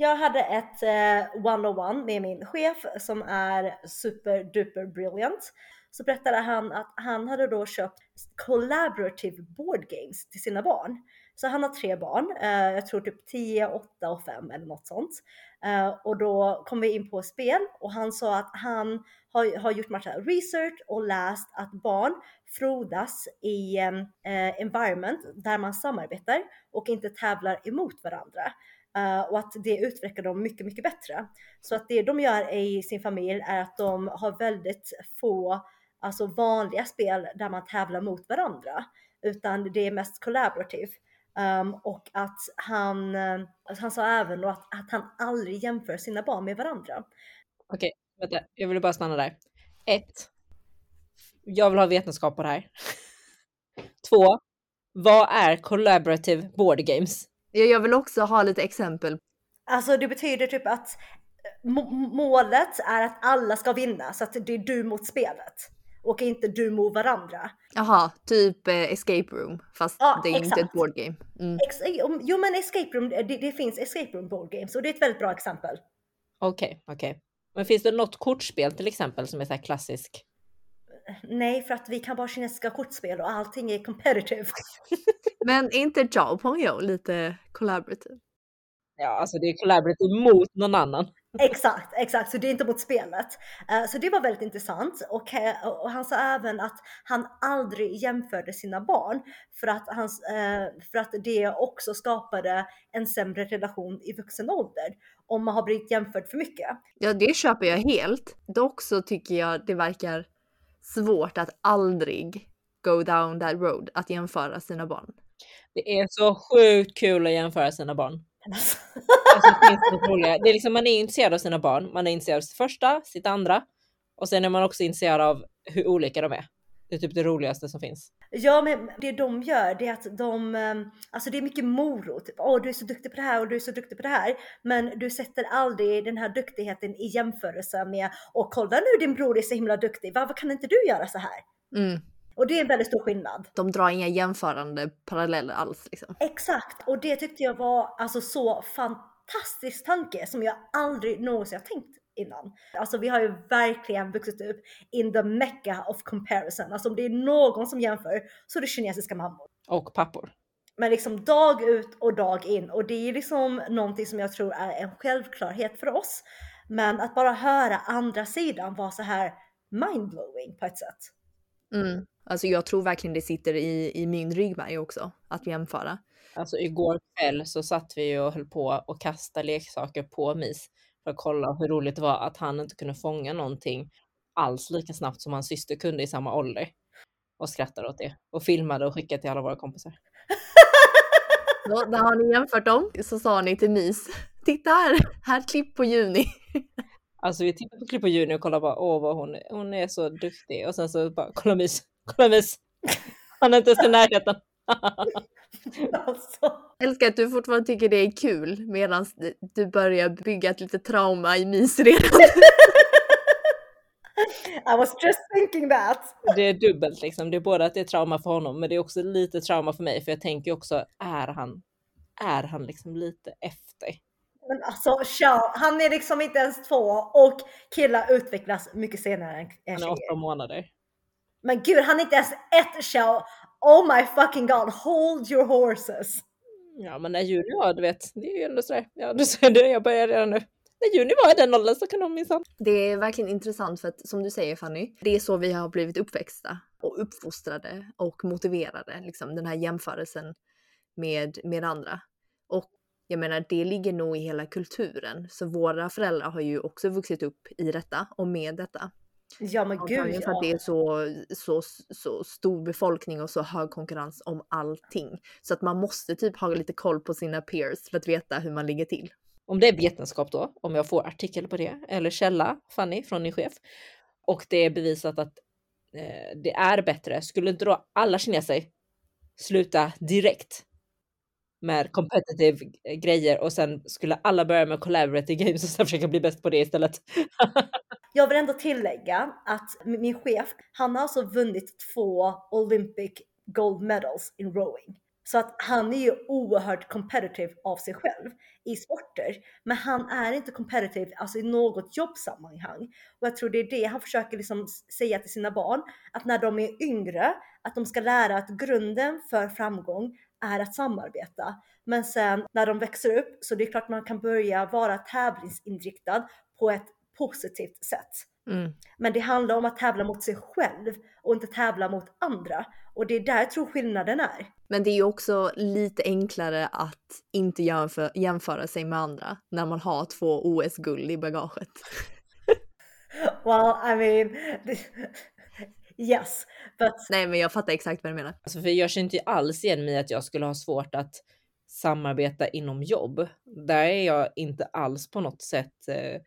Jag hade ett eh, one-on-one med min chef som är super duper brilliant. Så berättade han att han hade då köpt collaborative board games till sina barn. Så han har tre barn, eh, jag tror typ 10, 8 och 5 eller något sånt. Eh, och då kom vi in på spel och han sa att han har, har gjort massa research och läst att barn frodas i eh, environment där man samarbetar och inte tävlar emot varandra. Uh, och att det utvecklar dem mycket, mycket bättre. Så att det de gör i sin familj är att de har väldigt få, alltså vanliga spel där man tävlar mot varandra, utan det är mest collaborative. Um, och att han, uh, han sa även att, att han aldrig jämför sina barn med varandra. Okej, vänta, jag vill bara stanna där. Ett. Jag vill ha vetenskap på det här. Två. Vad är collaborative board games? Jag vill också ha lite exempel. Alltså det betyder typ att eh, målet är att alla ska vinna så att det är du mot spelet och inte du mot varandra. Jaha, typ eh, escape room fast ja, det är exakt. inte ett board game. Mm. Ex jo men escape room, det, det, finns escape room board games och det är ett väldigt bra exempel. Okej, okay, okej. Okay. Men finns det något kortspel till exempel som är så här klassisk? Nej, för att vi kan bara kinesiska kortspel och allting är competitive. Men är inte Zhao Pengyo lite collaborative? Ja, alltså det är collaborative mot någon annan. Exakt, exakt, så det är inte mot spelet. Uh, så det var väldigt intressant och, uh, och, han sa även att han aldrig jämförde sina barn för att, hans, uh, för att det också skapade en sämre relation i vuxen ålder om man har blivit jämförd för mycket. Ja, det köper jag helt. Dock så tycker jag det verkar svårt att aldrig go down that road, att jämföra sina barn. Det är så sjukt kul att jämföra sina barn. alltså, det, det är liksom, man är intresserad av sina barn, man är intresserad av sitt första, sitt andra och sen är man också intresserad av hur olika de är. Det är typ det roligaste som finns. Ja, men det de gör det är att de, ehm, alltså det är mycket morot. Typ, Åh, du är så duktig på det här och du är så duktig på det här. Men du sätter aldrig den här duktigheten i jämförelse med, och kolla nu din bror är så himla duktig. Varför kan inte du göra så här? Mm. Och det är en väldigt stor skillnad. De drar inga jämförande paralleller alls. Liksom. Exakt, och det tyckte jag var alltså så fantastisk tanke som jag aldrig någonsin har tänkt innan. Alltså vi har ju verkligen vuxit upp in the mecca of comparison. Alltså om det är någon som jämför så är det kinesiska mammor. Och pappor. Men liksom dag ut och dag in och det är liksom någonting som jag tror är en självklarhet för oss. Men att bara höra andra sidan var så här mindblowing på ett sätt. Mm. Alltså jag tror verkligen det sitter i, i min ryggmärg också, att jämföra. Alltså igår kväll så satt vi och höll på och kasta leksaker på Mis för att kolla hur roligt det var att han inte kunde fånga någonting alls lika snabbt som hans syster kunde i samma ålder. Och skrattade åt det och filmade och skickade till alla våra kompisar. Då, när har ni jämfört dem så sa ni till Mys, titta här, här klipp på Juni. Alltså vi tittade på klipp på Juni och kollade bara, åh vad hon, hon är så duktig. Och sen så bara, kolla Mys, kolla Mys. Han är inte ens i närheten. alltså. Älskar att du fortfarande tycker det är kul medan du börjar bygga ett litet trauma i mys redan. I was just thinking that. Det är dubbelt liksom. Det är både att det är trauma för honom, men det är också lite trauma för mig, för jag tänker också, är han, är han liksom lite efter? Men alltså, Xiao, han är liksom inte ens två och killar utvecklas mycket senare än tjejer. Han är åtta månader. Men gud, han är inte ens ett Xiao. Oh my fucking god, hold your horses. Ja, men när Juni var, du vet, det är ju ändå sådär. Ja, du ser det, jag börjar redan nu. När Juni var i den åldern så kan de minsann. Det är verkligen intressant för att som du säger Fanny, det är så vi har blivit uppväxta och uppfostrade och motiverade, liksom den här jämförelsen med, med andra. Och jag menar, det ligger nog i hela kulturen. Så våra föräldrar har ju också vuxit upp i detta och med detta. Ja men gud ja. För att det är så, så, så stor befolkning och så hög konkurrens om allting. Så att man måste typ ha lite koll på sina peers för att veta hur man ligger till. Om det är vetenskap då, om jag får artikel på det, eller källa, Fanny från din chef, och det är bevisat att eh, det är bättre, skulle inte då alla kineser sluta direkt med competitive grejer och sen skulle alla börja med collaborative games och sen försöka bli bäst på det istället. Jag vill ändå tillägga att min chef, han har alltså vunnit två Olympic gold medals in rowing. Så att han är ju oerhört competitive av sig själv i sporter. Men han är inte competitive alltså i något jobbsammanhang. Och jag tror det är det han försöker liksom säga till sina barn. Att när de är yngre, att de ska lära att grunden för framgång är att samarbeta. Men sen när de växer upp så det är klart man kan börja vara tävlingsinriktad på ett positivt sätt. Mm. Men det handlar om att tävla mot sig själv och inte tävla mot andra. Och det är där jag tror skillnaden är. Men det är ju också lite enklare att inte jämföra, jämföra sig med andra när man har två OS-guld i bagaget. Well, I mean, yes, but... Nej, men jag fattar exakt vad du menar. Alltså, för jag känner inte alls igen mig att jag skulle ha svårt att samarbeta inom jobb. Där är jag inte alls på något sätt eh,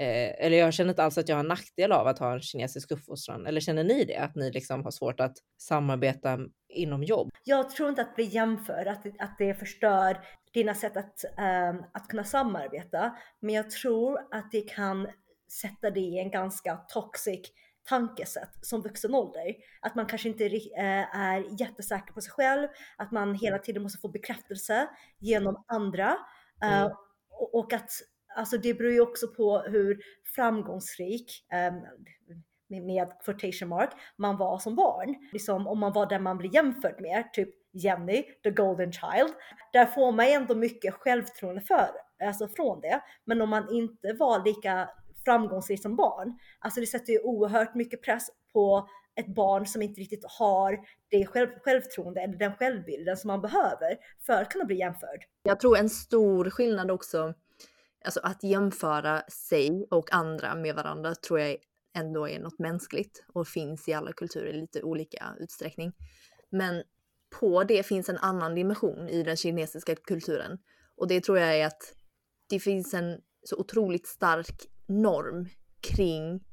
Eh, eller jag känner inte alls att jag har nackdel av att ha en kinesisk uppfostran. Eller känner ni det? Att ni liksom har svårt att samarbeta inom jobb? Jag tror inte att vi jämför, att, att det förstör dina sätt att, um, att kunna samarbeta. Men jag tror att det kan sätta dig i en ganska toxic tankesätt som vuxen ålder. Att man kanske inte äh, är jättesäker på sig själv, att man hela tiden måste få bekräftelse genom andra. Uh, mm. och att alltså det beror ju också på hur framgångsrik um, med quotation mark man var som barn. Liksom om man var den man blir jämförd med, typ Jenny, the golden child. Där får man ändå mycket självförtroende för, alltså från det. Men om man inte var lika framgångsrik som barn, alltså det sätter ju oerhört mycket press på ett barn som inte riktigt har det själv, självförtroende eller den självbilden som man behöver för att kunna bli jämförd. Jag tror en stor skillnad också alltså att jämföra sig och andra med varandra tror jag ändå är något mänskligt och finns i alla kulturer i lite olika utsträckning. Men på det finns en annan dimension i den kinesiska kulturen och det tror jag är att det finns en så otroligt stark norm kring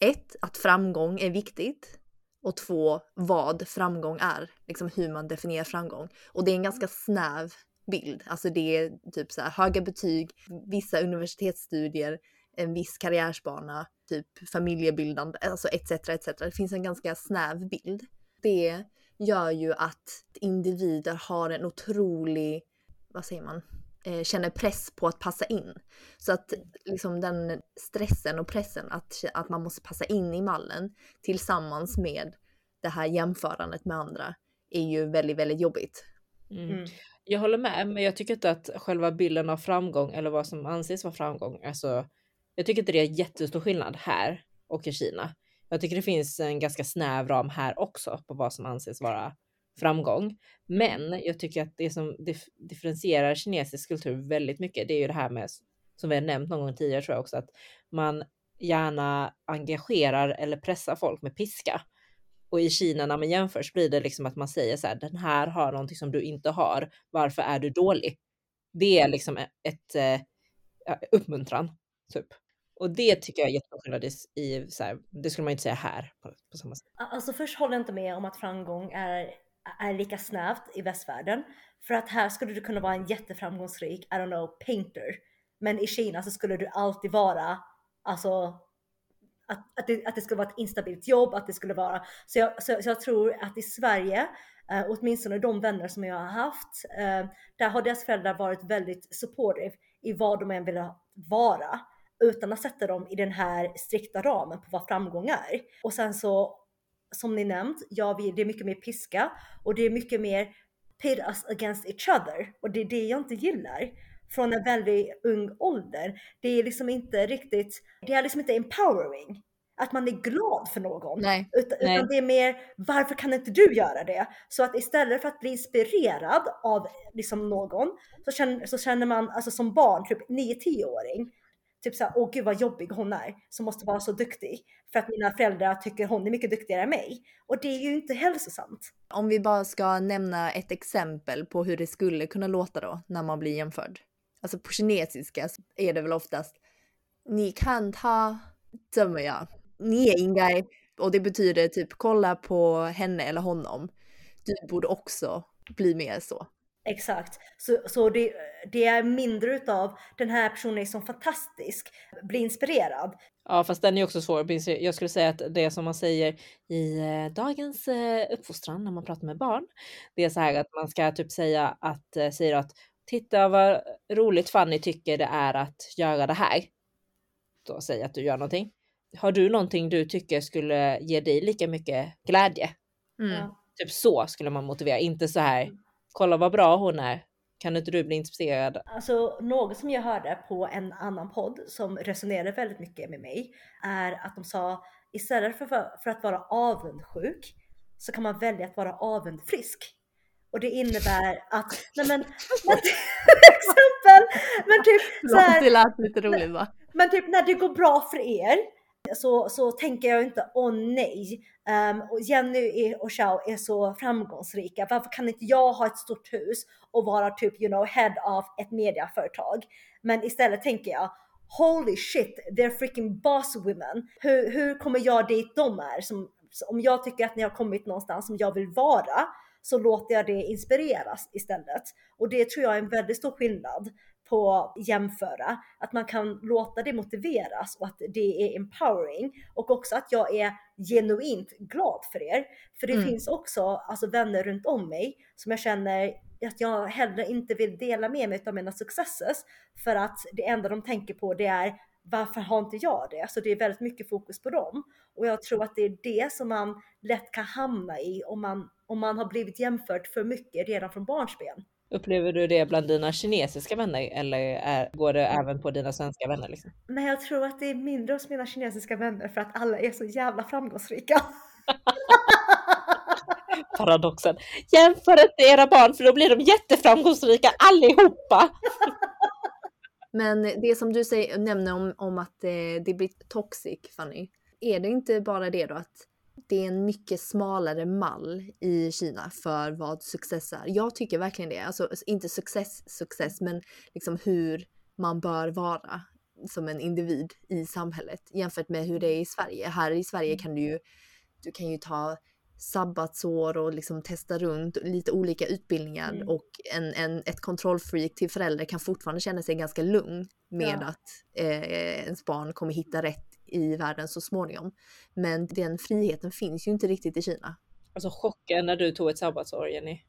ett, att framgång är viktigt och två, vad framgång är, liksom hur man definierar framgång. Och det är en ganska snäv bild. Alltså det är typ så här höga betyg, vissa universitetsstudier, en viss karriärsbana, typ familjebildande, alltså etc. etc. Det finns en ganska snäv bild. Det gör ju att individer har en otrolig, vad säger man, eh, känner press på att passa in. Så att liksom den stressen och pressen att, att man måste passa in i mallen tillsammans med det här jämförandet med andra är ju väldigt, väldigt jobbigt. Mm. Jag håller med, men jag tycker inte att själva bilden av framgång eller vad som anses vara framgång, alltså jag tycker inte det är jättestor skillnad här och i Kina. Jag tycker det finns en ganska snäv ram här också på vad som anses vara framgång. Men jag tycker att det som dif differentierar kinesisk kultur väldigt mycket, det är ju det här med, som vi har nämnt någon gång tidigare tror jag också, att man gärna engagerar eller pressar folk med piska. Och i Kina när man jämför så blir det liksom att man säger så här, den här har någonting som du inte har. Varför är du dålig? Det är liksom ett, ett, ett uppmuntran, typ. Och det tycker jag är jätteskillnad i, så här, det skulle man inte säga här på, på, samma sätt. Alltså först håller jag inte med om att framgång är, är lika snävt i västvärlden. För att här skulle du kunna vara en jätteframgångsrik, I don't know, painter. Men i Kina så skulle du alltid vara, alltså att, att, det, att det skulle vara ett instabilt jobb, att det skulle vara, så jag, så, så jag tror att i Sverige, eh, åtminstone de vänner som jag har haft, eh, där har deras föräldrar varit väldigt supportive i vad de än vill vara, utan att sätta dem i den här strikta ramen på vad framgång är. Och sen så, som ni nämnt, ja, vi, det är mycket mer piska och det är mycket mer pit us against each other och det är det jag inte gillar från en väldigt ung ålder. Det är liksom inte riktigt, det är liksom inte empowering. Att man är glad för någon. Nej. Utan, Nej. utan det är mer, varför kan inte du göra det? Så att istället för att bli inspirerad av liksom någon så känner, så känner man alltså som barn, typ 9-10-åring, typ såhär, åh gud vad jobbig hon är som måste vara så duktig. För att mina föräldrar tycker hon är mycket duktigare än mig. Och det är ju inte hälsosamt. Om vi bara ska nämna ett exempel på hur det skulle kunna låta då när man blir jämförd. Alltså på kinesiska är det väl oftast Ni kan ta jag. Ni är ingai. Och det betyder typ kolla på henne eller honom. Du borde också bli mer så. Exakt. Så, så det, det är mindre utav den här personen är så fantastisk, bli inspirerad. Ja, fast den är också svår. Jag skulle säga att det som man säger i eh, dagens eh, uppfostran när man pratar med barn, det är så här att man ska typ säga att, eh, säger att titta vad roligt Fanny tycker det är att göra det här. Då säger att du gör någonting. Har du någonting du tycker skulle ge dig lika mycket glädje? Mm. Typ så skulle man motivera, inte så här. Kolla vad bra hon är. Kan inte du bli intresserad? Alltså något som jag hörde på en annan podd som resonerade väldigt mycket med mig är att de sa istället för, för att vara avundsjuk så kan man välja att vara avundfrisk. Och det innebär att, nej men, men exempel, men typ så här, Det lät lite roligt va? men typ när det går bra för er så, så tänker jag inte åh nej, um, och Jenny och Xiao är så framgångsrika. Varför kan inte jag ha ett stort hus och vara typ you know head of ett mediaföretag? Men istället tänker jag holy shit, they're freaking boss women. Hur, hur kommer jag dit de är? Som, om jag tycker att ni har kommit någonstans som jag vill vara så låter jag det inspireras istället. Och det tror jag är en väldigt stor skillnad på jämföra. Att man kan låta det motiveras och att det är empowering. Och också att jag är genuint glad för er. För det Mm. finns också alltså, vänner runt om mig som jag känner att jag hellre inte vill dela med mig av mina successes. För att det enda de tänker på det är varför har inte jag det? Så det är väldigt mycket fokus på dem. Och jag tror att det är det som man lätt kan hamna i om man, om man har blivit jämfört för mycket redan från barnsben. Upplever du det bland dina kinesiska vänner eller är, går det även på dina svenska vänner? Liksom? Men jag tror att det är mindre hos mina kinesiska vänner för att alla är så jävla framgångsrika. Paradoxen. Jämför inte era barn för då blir de jätteframgångsrika allihopa. Men det som du säger, nämner om, om att eh, det blir toxic, Fanny. Är det inte bara det då att det är en mycket smalare mall i Kina för vad success är? Jag tycker verkligen det. Alltså inte success, success, men liksom hur man bör vara som en individ i samhället jämfört med hur det är i Sverige. Här i Sverige kan du ju, du kan ju ta sabbatsår och liksom testa runt lite olika utbildningar Mm. och en, en, ett kontrollfreak till förälder kan fortfarande känna sig ganska lugn med Ja. att eh, ens barn kommer hitta rätt i världen så småningom. Men den friheten finns ju inte riktigt i Kina. Alltså chocken när du tog ett sabbatsår Jenny.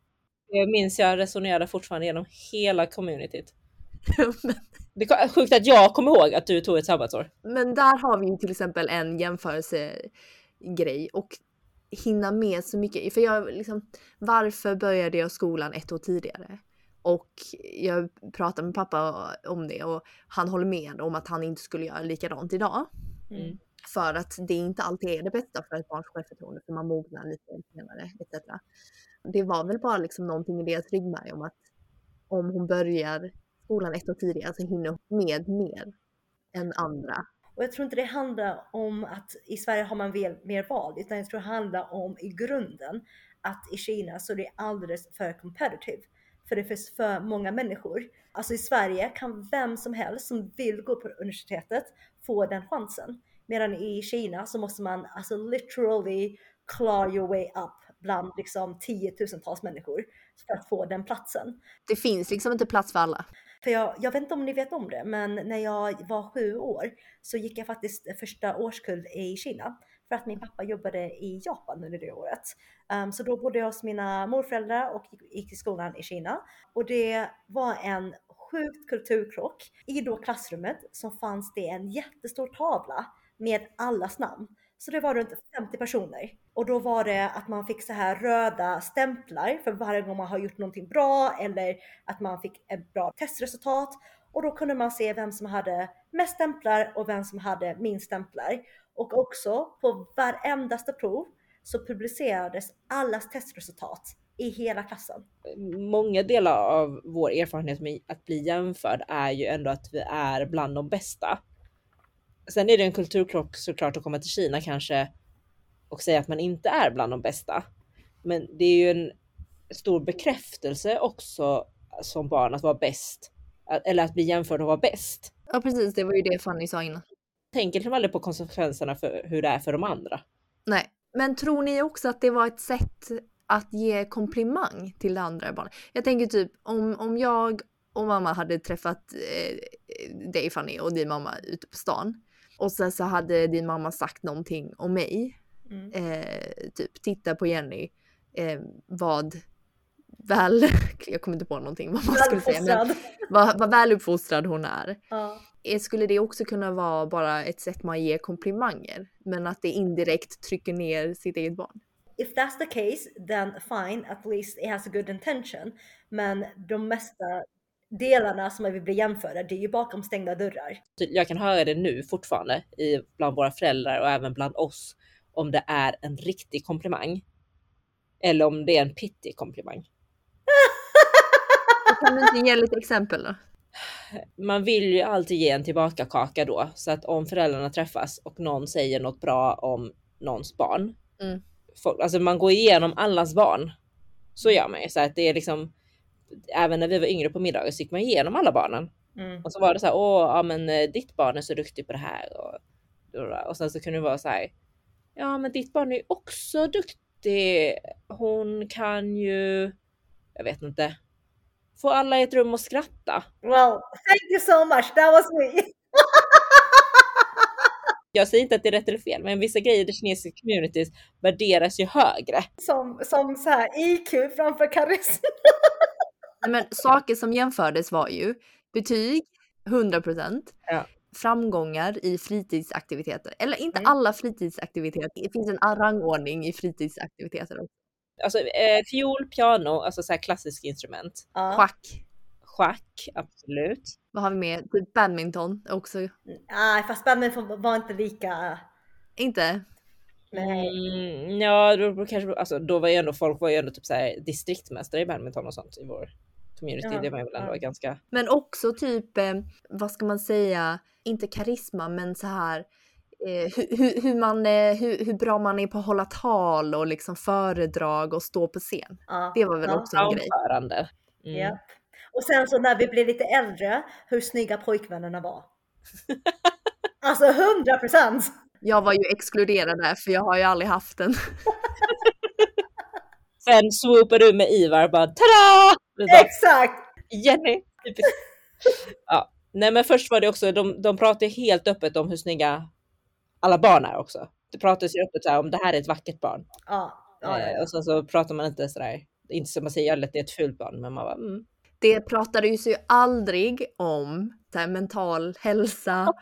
Det minns jag resonerade fortfarande genom hela communityt. men, Det är sjukt att jag kommer ihåg att du tog ett sabbatsår. men där har vi ju till exempel en jämförelsegrej och hinna med så mycket. För jag liksom, varför började jag skolan ett år tidigare? Och jag pratade med pappa om det och han håller med om att han inte skulle göra likadant idag. Mm. För att det inte alltid är det bästa för ett barns självförtroende, för man mognar lite senare etc. Det var väl bara liksom någonting i deras ryggmärg om att om hon börjar skolan ett år tidigare så hinner hon med mer än andra. Och jag tror inte det handlar om att i Sverige har man väl mer val, utan jag tror det handlar om i grunden att i Kina så är det alldeles för competitive. För det finns för många människor. Alltså i Sverige kan vem som helst som vill gå på universitetet få den chansen. Medan i Kina så måste man alltså literally claw your way up bland liksom tiotusentals människor för att få den platsen. Det finns liksom inte plats för alla. För jag, jag vet inte om ni vet om det, men när jag var sju år så gick jag faktiskt första årskull i Kina för att min pappa jobbade i Japan under det året. Um, så då bodde jag hos mina morföräldrar och gick, gick i skolan i Kina och det var en sjukt kulturkrock. I då klassrummet så fanns det en jättestor tavla med allas namn. Så det var runt 50 personer. Och då var det att man fick så här röda stämplar för varje gång man har gjort någonting bra eller att man fick ett bra testresultat. Och då kunde man se vem som hade mest stämplar och vem som hade minst stämplar. Och också på varendaste prov så publicerades allas testresultat i hela klassen. Många delar av vår erfarenhet med att bli jämförd är ju ändå att vi är bland de bästa. Sen är det en kulturkrock såklart att komma till Kina kanske och säga att man inte är bland de bästa. Men det är ju en stor bekräftelse också som barn att vara bäst. Eller att bli jämförd och vara bäst. Ja precis, det var ju det Fanny sa innan. Tänker liksom aldrig på konsekvenserna för hur det är för de andra. Nej, men tror ni också att det var ett sätt att ge komplimang till det andra barnet? Jag tänker typ om, om jag och mamma hade träffat eh, dig Fanny och din mamma ute på stan. Och sen så hade din mamma sagt någonting om mig. Mm. Eh, typ titta på Jenny. Eh, vad väl, jag kommer inte på någonting vad man skulle säga. Men vad, vad väluppfostrad hon är. Ja. Eh, Skulle det också kunna vara bara ett sätt man ger komplimanger? Men att det indirekt trycker ner sitt eget barn? If that's the case, then fine, at least it has a good intention. Men de mesta delarna som vi blir jämförda, det är ju bakom stängda dörrar. Jag kan höra det nu fortfarande i, bland våra föräldrar och även bland oss. Om det är en riktig komplimang. Eller om det är en pittig komplimang. Kan du inte ge lite exempel då? Man vill ju alltid ge en tillbaka kaka då. Så att om föräldrarna träffas och någon säger något bra om någons barn. Mm. Folk, alltså man går igenom allas barn. Så gör man ju. Så att det är liksom. Även när vi var yngre på middagar så gick man igenom alla barnen. Mm. Och så var det så här, åh, ja men eh, ditt barn är så duktig på det här. Och, och sen så kunde det vara så här, ja men ditt barn är ju också duktig. Hon kan ju, jag vet inte, få alla i ett rum att skratta. Well, thank you so much, that was me. Jag säger inte att det är rätt eller fel, men vissa grejer i det kinesiska communities värderas ju högre. Som, som så här IQ framför karisma. Men saker som jämfördes var ju betyg 100%. Ja. Framgångar i fritidsaktiviteter. Eller inte Mm. alla fritidsaktiviteter. Det finns en rangordning i fritidsaktiviteter. Alltså eh, fiol, piano, alltså så här klassiska instrument. Ja. Schack. Schack, absolut. Vad har vi mer? Typ badminton också. Nej, fast badminton var inte lika... Inte? Nej. Mm, ja, då, då kanske, alltså, då var ju ändå folk var ju ändå typ så här distriktmästare i badminton och sånt i vår community. Ja, det var ju väl ändå ja. ganska. Men också typ, eh, vad ska man säga, inte karisma men så här eh, hur, hur, hur, man, eh, hur, hur bra man är på att hålla tal och liksom föredrag och stå på scen. Ja. Det var väl ja. också en grej. Mm. Ja. Och sen så när vi blev lite äldre, hur snygga pojkvännerna var. Alltså 100 procent! Jag var ju exkluderad där för jag har ju aldrig haft en. Sen swoopar du med Ivar bara tada! Bara, Exakt! Jenny! Ja. Nej men först var det också, de, de pratade helt öppet om hur snygga alla barn är också. Det pratades ju öppet så här, om det här är ett vackert barn. Ja, ja, ja, Eh, ja. och sen så pratar man inte sådär, inte som man säger att det är ett fult barn, men man bara mm. Det pratades ju aldrig om så här, mental hälsa,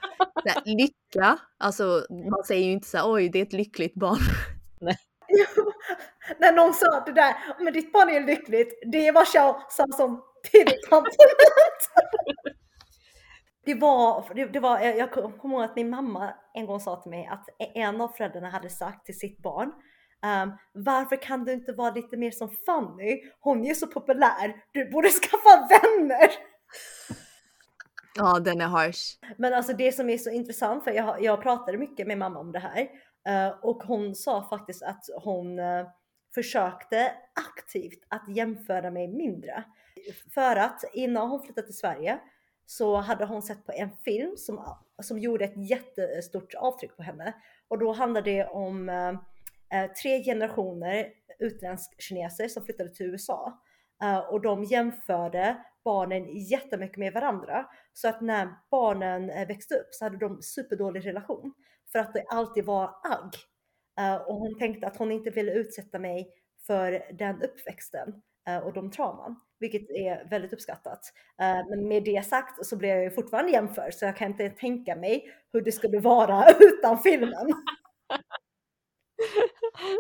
så här, lycka. Alltså man säger ju inte så här, oj det är ett lyckligt barn. Jo, När någon sa det där, men ditt barn är lyckligt, det var jag som komplement. Det var, det, det var, jag kommer ihåg att min mamma en gång sa till mig att en av föräldrarna hade sagt till sitt barn ehm, varför kan du inte vara lite mer som Fanny? Hon är ju så populär. Du borde skaffa vänner. Ja den är harsh. Men alltså det som är så intressant, för jag, jag pratade mycket med mamma om det här Eh, och hon sa faktiskt att hon eh, försökte aktivt att jämföra mig mindre. För att innan hon flyttade till Sverige så hade hon sett på en film som, som gjorde ett jättestort avtryck på henne. Och då handlade det om eh, eh tre generationer utländsk-kineser som flyttade till USA. Eh, och de jämförde barnen jättemycket med varandra. Så att när barnen växte upp så hade de superdålig relation. För att det alltid var agg. Eh, och hon tänkte att hon inte ville utsätta mig för den uppväxten eh, och de trauman. Vilket är väldigt uppskattat. Eh, men med det sagt så blir jag ju fortfarande jämförd så jag kan inte tänka mig hur det skulle vara utan filmen.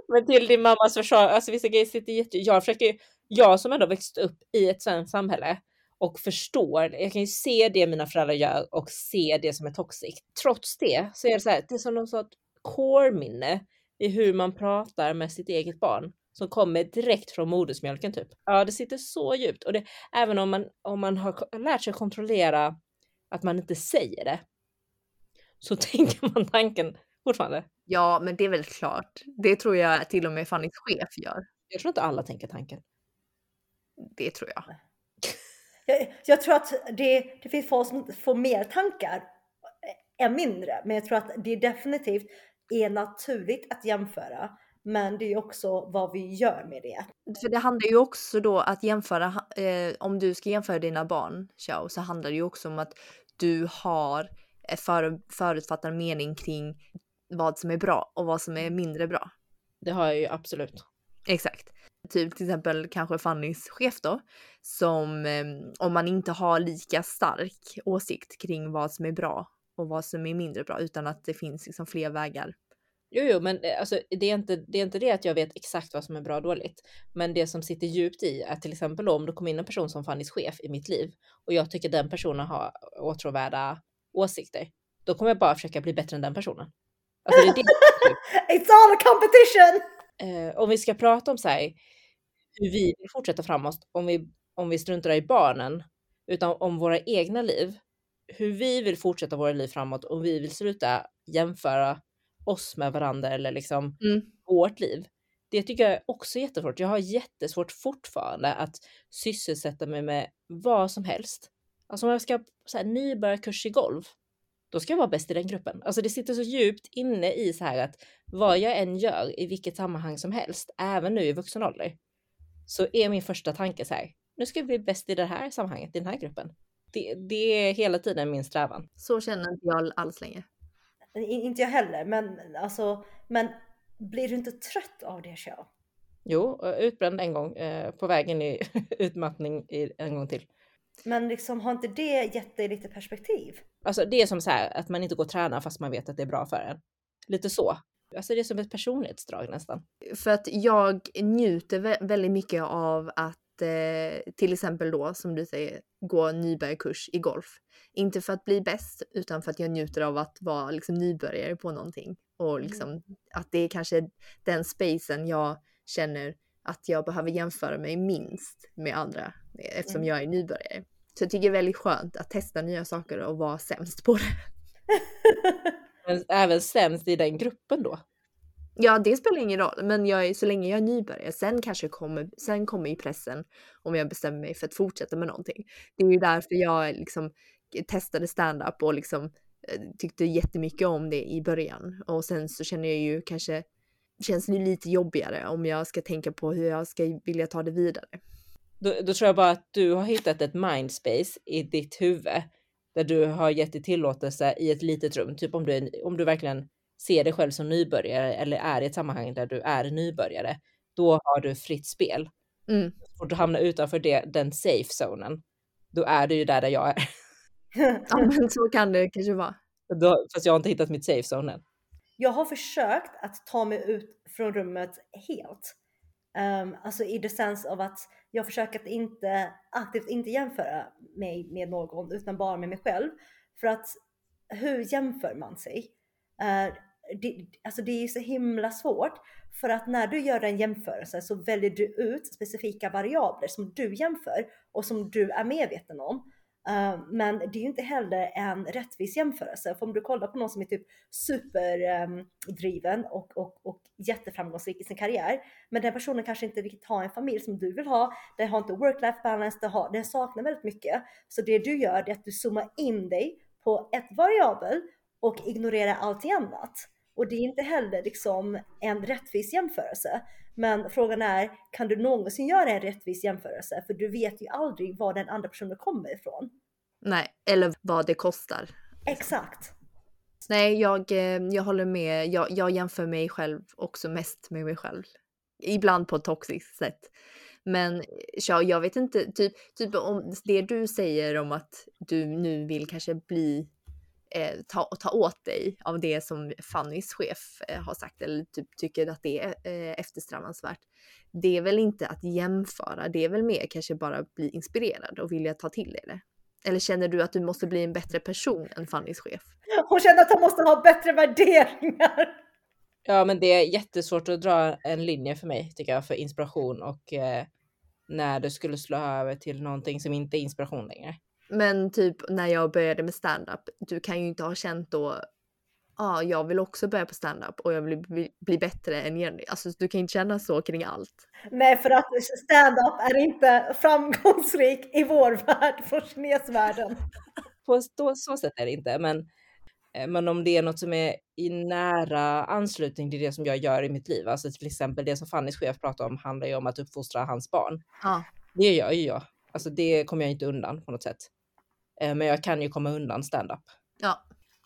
Men till din mammas försvar, alltså vissa grejer sitter jätte... Jag försöker ju, jag som ändå växt upp i ett svenskt samhälle och förstår, jag kan ju se det mina föräldrar gör och se det som är toxic. Trots det så är det så här, det är som någon sorts core-minne i hur man pratar med sitt eget barn som kommer direkt från modersmjölken typ. Ja, det sitter så djupt och det, även om man, om man har lärt sig kontrollera att man inte säger det så tänker man tanken fortfarande. Ja men det är väl klart. Det tror jag till och med Fannys chef gör. Jag tror inte alla tänker tanken. Det tror jag. Jag, jag tror att det, det finns folk som får mer tankar än mindre, men jag tror att det definitivt är naturligt att jämföra. Men det är ju också vad vi gör med det. För det handlar ju också då att jämföra, eh, om du ska jämföra dina barn, Xiao, så handlar det ju också om att du har för, förutfattad mening kring vad som är bra och vad som är mindre bra. Det har jag ju absolut. Exakt. Typ till exempel kanske Fannys chef då, som eh, om man inte har lika stark åsikt kring vad som är bra och vad som är mindre bra utan att det finns liksom fler vägar. Jo, jo, men eh, alltså, det, är inte, det är inte det att jag vet exakt vad som är bra och dåligt. Men det som sitter djupt i är till exempel om det kommer in en person som Fannys chef i mitt liv och jag tycker den personen har åtråvärda åsikter, då kommer jag bara försöka bli bättre än den personen. Alltså, det är det. It's all a competition! Eh, om vi ska prata om så här, hur vi vill fortsätta framåt, om vi, om vi struntar i barnen, utan om våra egna liv, hur vi vill fortsätta våra liv framåt och vi vill sluta jämföra oss med varandra eller liksom Mm. vårt liv. Det tycker jag är också jättesvårt. Jag har jättesvårt fortfarande att sysselsätta mig med vad som helst. Alltså om jag ska så här, nybörjarkurs i golf, då ska jag vara bäst i den gruppen. Alltså det sitter så djupt inne i så här att vad jag än gör i vilket sammanhang som helst, även nu i vuxen ålder, så är min första tanke så här, nu ska jag bli bäst i det här sammanhanget, i den här gruppen. Det, det är hela tiden min strävan. Så känner inte jag alls längre. Inte jag heller, men alltså, men blir du inte trött av det Xiao? Jo, utbränd en gång, eh, på vägen i utmattning i, en gång till. Men liksom har inte det gett dig lite perspektiv? Alltså det är som så här att man inte går och tränar fast man vet att det är bra för en. Lite så. Alltså det är som ett personlighetsdrag nästan. För att jag njuter vä- väldigt mycket av att eh, till exempel då som du säger gå nybörjarkurs i golf. Inte för att bli bäst utan för att jag njuter av att vara liksom nybörjare på någonting. Och liksom att det är kanske den spacen jag känner att jag behöver jämföra mig minst med andra eftersom Mm. jag är nybörjare. Så jag tycker det är väldigt skönt att testa nya saker och vara sämst på det. Men även sämst i den gruppen då. Ja, det spelar ingen roll, men jag är, så länge jag är nybörjare, sen kanske kommer, sen kommer ju pressen om jag bestämmer mig för att fortsätta med någonting. Det är ju därför jag liksom testade stand-up och liksom eh, tyckte jättemycket om det i början. Och sen så känner jag ju kanske, känns det lite jobbigare om jag ska tänka på hur jag ska vilja ta det vidare. då. Då tror jag bara att du har hittat ett mindspace i ditt huvud där du har gett dig tillåtelse i ett litet rum. Typ om du, är, om du verkligen ser dig själv som nybörjare eller är i ett sammanhang där du är nybörjare. Då har du fritt spel. Mm. Och du hamnar utanför det, den safe zonen. Då är du ju där, där jag är. Ja, men så kan det kanske vara. Då, fast jag har inte hittat mitt safe zone än. Jag har försökt att ta mig ut från rummet helt. Um, alltså i the sense av att jag försöker att inte aktivt inte jämföra mig med någon utan bara med mig själv. För att hur jämför man sig? Uh, det, alltså det är ju så himla svårt för att när du gör en jämförelse så väljer du ut specifika variabler som du jämför och som du är medveten om. Eh, men det är ju inte heller en rättvis jämförelse. För om du kollar på någon som är typ superdriven ehm, och, och, och jätteframgångsrik i sin karriär. Men den personen kanske inte riktigt har en familj som du vill ha. Den har inte work-life balance, den, har, den saknar väldigt mycket. Så det du gör är att du zoomar in dig på ett variabel och ignorerar allting annat. Och det är inte heller liksom en rättvis jämförelse. Men frågan är, kan du någonsin göra en rättvis jämförelse? För du vet ju aldrig var den andra personen kommer ifrån. Nej, eller vad det kostar. Exakt. Nej, jag, eh, jag håller med. Jag, jag jämför mig själv också mest med mig själv. Ibland på ett toxiskt sätt. Men ja, jag vet inte, typ, typ om det du säger om att du nu vill kanske bli, eh, ta, ta åt dig av det som Fannys chef eh, har sagt eller typ tycker att det är eh, eftersträvansvärt. Det är väl inte att jämföra, det är väl mer kanske bara bli inspirerad och vilja ta till dig det. Eller känner du att du måste bli en bättre person än Fannys chef? Hon känner att hon måste ha bättre värderingar. Ja, men det är jättesvårt att dra en linje för mig tycker jag för inspiration och eh, när det skulle slå över till någonting som inte är inspiration längre. Men typ när jag började med stand-up, du kan ju inte ha känt då, ja, ah, jag vill också börja på stand-up och jag vill bli, bli bättre än Jenny. Alltså du kan inte känna så kring allt. Nej, för att stand-up är inte framgångsrik i vår värld, från kinesvärlden. På så, så sätt är det inte, men Eh, men om det är något som är i nära anslutning till det som jag gör i mitt liv, alltså till exempel det som Fannys chef pratar om handlar ju om att uppfostra hans barn. Ja. Det gör ju jag. Alltså det kommer jag inte undan på något sätt. Eh, Men jag kan ju komma undan stand-up. Ja.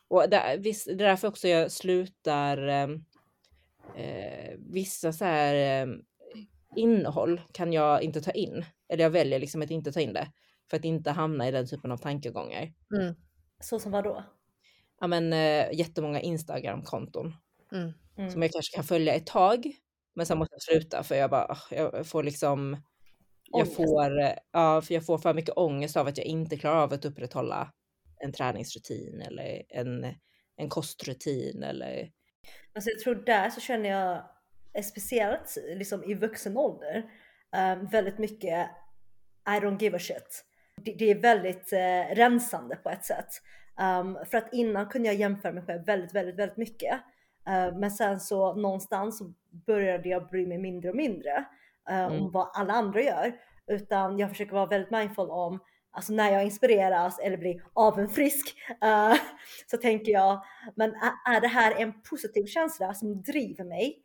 Och där, visst, det är därför också jag slutar eh, eh, vissa så här eh, innehåll kan jag inte ta in. Eller jag väljer liksom att inte ta in det. För att inte hamna i den typen av tankegångar. Mm. Så som vad då? Ja men eh, jättemånga Instagram-konton. Mm. Mm. Som jag kanske kan följa ett tag. Men sen måste jag sluta för jag bara, ah, jag får liksom. Jag får, eh, ja, för jag får för mycket ångest av att jag inte klarar av att upprätthålla en träningsrutin eller en, en kostrutin eller Alltså jag tror där så känner jag, speciellt liksom i vuxen ålder, eh, väldigt mycket I don't give a shit. Det, det är väldigt eh, rensande på ett sätt. Um, för att innan kunde jag jämföra mig själv väldigt, väldigt, väldigt mycket. Eh, men sen så någonstans så började jag bry mig mindre och mindre eh, Mm. om vad alla andra gör. Utan jag försöker vara väldigt mindful om Alltså när jag inspireras eller blir avunfrisk eh, så tänker jag, men är, det här en positiv känsla som driver mig?